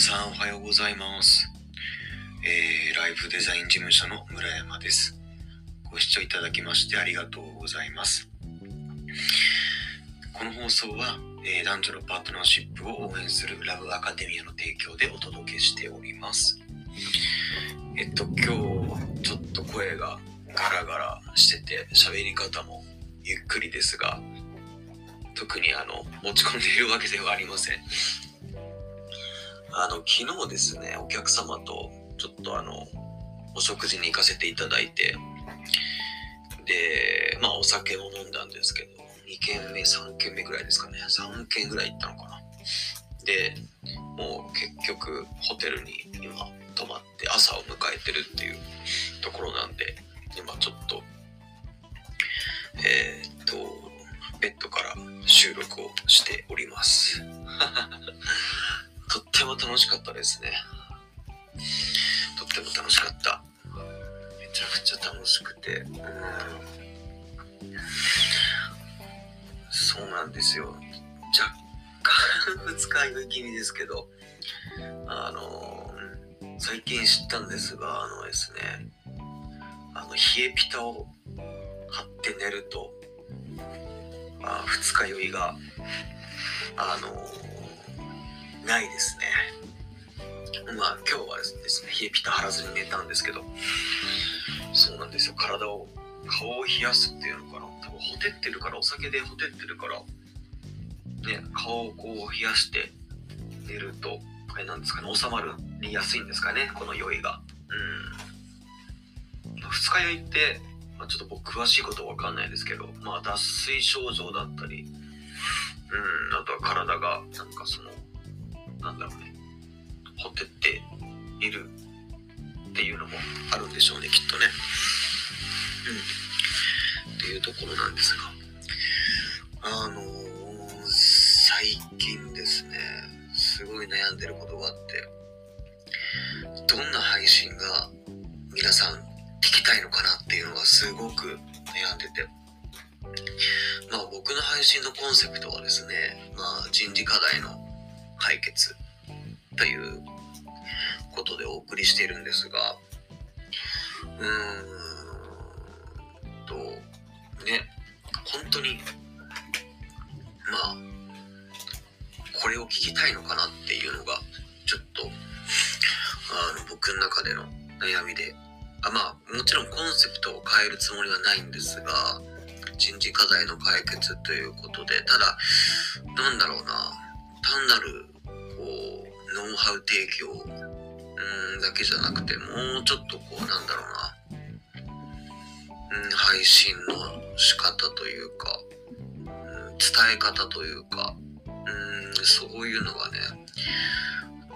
さんおはようございます。えー、ライフデザイン事務所の村山です。ご視聴いただきましてありがとうございます。この放送は、えー男女のパートナーシップを応援するラブアカデミアの提供でお届けしております。えっと、今日ちょっと声がガラガラしてて喋り方もゆっくりですが、特にあの、持ち込んでいるわけではありません。あの、昨日ですね、お客様とちょっとあの、お食事に行かせていただいて、で、まあお酒を飲んだんですけど、2軒目、3軒目ぐらいですかね、3軒ぐらい行ったのかな。で、もう結局ホテルに今泊まって朝を迎えてるっていうも楽しかったですね。とっても楽しかった。めちゃくちゃ楽しくて。うん。そうなんですよ。若干二日酔い気味ですけど、あの、最近知ったんですが、あのですね、あの、冷えピタを貼って寝ると、あ二日酔いが、あのないですね。まあ今日はですね、冷えピタ張らずに寝たんですけど、そうなんですよ。体を、顔を冷やすっていうのかな。多分ほてってるから、お酒でほてってるから、ね、顔をこう冷やして寝ると、あれなんですかね、収まりやすいんですかね、この酔いが。うん。二日酔いって、まあ、ちょっと僕詳しいことはわかんないですけど、まあ脱水症状だったり、うん、あとは体が、なんかその、なんだろうね、ほてっているっていうのもあるんでしょうね、きっとね。うん。っていうところなんですが、あのー、最近ですね、すごい悩んでることがあって、どんな配信が皆さん聞きたいのかなっていうのがすごく悩んでて、まあ僕の配信のコンセプトはですね、まあ人事課題の解決ということでお送りしているんですが、うーんと、ね、本当に、まあ、これを聞きたいのかなっていうのが、ちょっと、あの、僕の中での悩みで、あまあ、もちろんコンセプトを変えるつもりはないんですが、人事課題の解決ということで、ただ、なんだろうな、単なる、ノウハウ提供、うん、だけじゃなくて、もうちょっとこう、なんだろうな、うん、配信の仕方というか、うん、伝え方というか、うん、そういうのがね、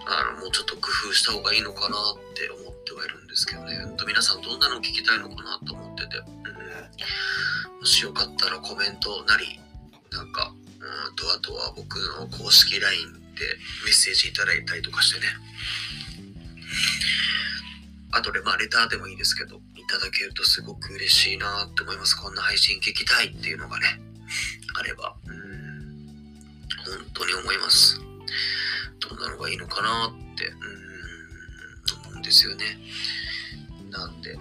あの、もうちょっと工夫した方がいいのかなって思ってはいるんですけどね。ほんと皆さんどんなの聞きたいのかなと思ってて。うん、もしよかったらコメントなり、なんか、うんと、あとは僕の公式 LINE メッセージいただいたりとかしてね。あとで、まあ、レターでもいいですけど、いただけるとすごく嬉しいなって思います。こんな配信聞きたいっていうのがね、あれば、うん、本当に思います。どんなのがいいのかなって、うん、思うんですよね。なんで、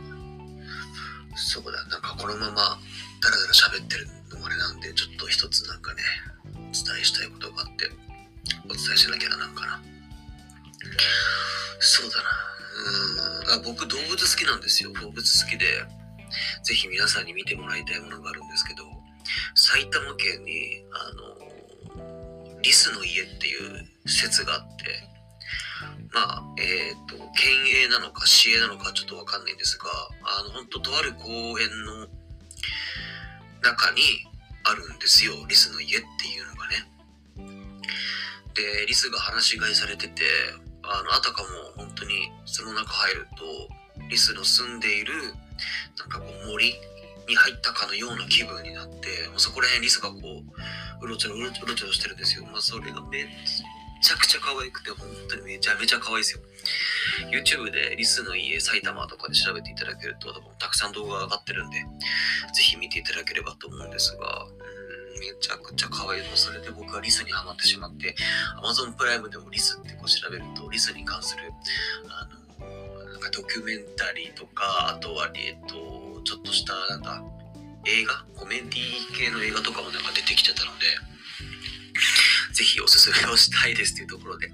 そうだ、なんかこのままダラダラ喋ってるのもあれなんで、ちょっと一つなんかね、お伝えしたいことがあって、お伝えしなきゃななんかな。そうだな。うんあ僕動物好きなんですよ。動物好きで、ぜひ皆さんに見てもらいたいものがあるんですけど、埼玉県に、あの、リスの家っていう施設があって、まあ、えっ、と、県営なのか市営なのかちょっとわかんないんですが、あの、本当とある公園の中にあるんですよ。リスの家っていうのがね。で、リスが放し飼いされてて、あの、あたかも本当にその中入ると、リスの住んでいる、なんかこう森に入ったかのような気分になって、もうそこら辺リスがこう、うろちょろうろちょろしてるんですよ。まあそれがめっちゃくちゃ可愛くて、本当にめちゃめちゃ可愛いですよ。YouTube でリスの家埼玉とかで調べていただけると、多分たくさん動画上がってるんで、ぜひ見ていただければと思うんですが、めちゃくちゃ可愛いの。それで僕はリスにハマってしまって、Amazon プライムでもリスってこう調べると、リスに関する、あの、なんかドキュメンタリーとか、あとは、えっと、ちょっとした、なんだ、映画、コメディ系の映画とかもなんか出てきてたので、ぜひおすすめをしたいですというところで、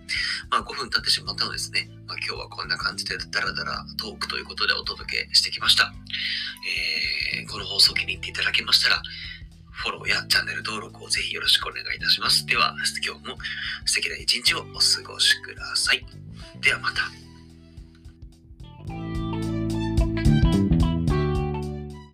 まあ5分経ってしまったのですね。まあ今日はこんな感じでダラダラトークということでお届けしてきました。えーこの放送気に入っていただけましたら、フォローやチャンネル登録をぜひよろしくお願いいたします。では、今日も素敵な一日をお過ごしください。ではまた。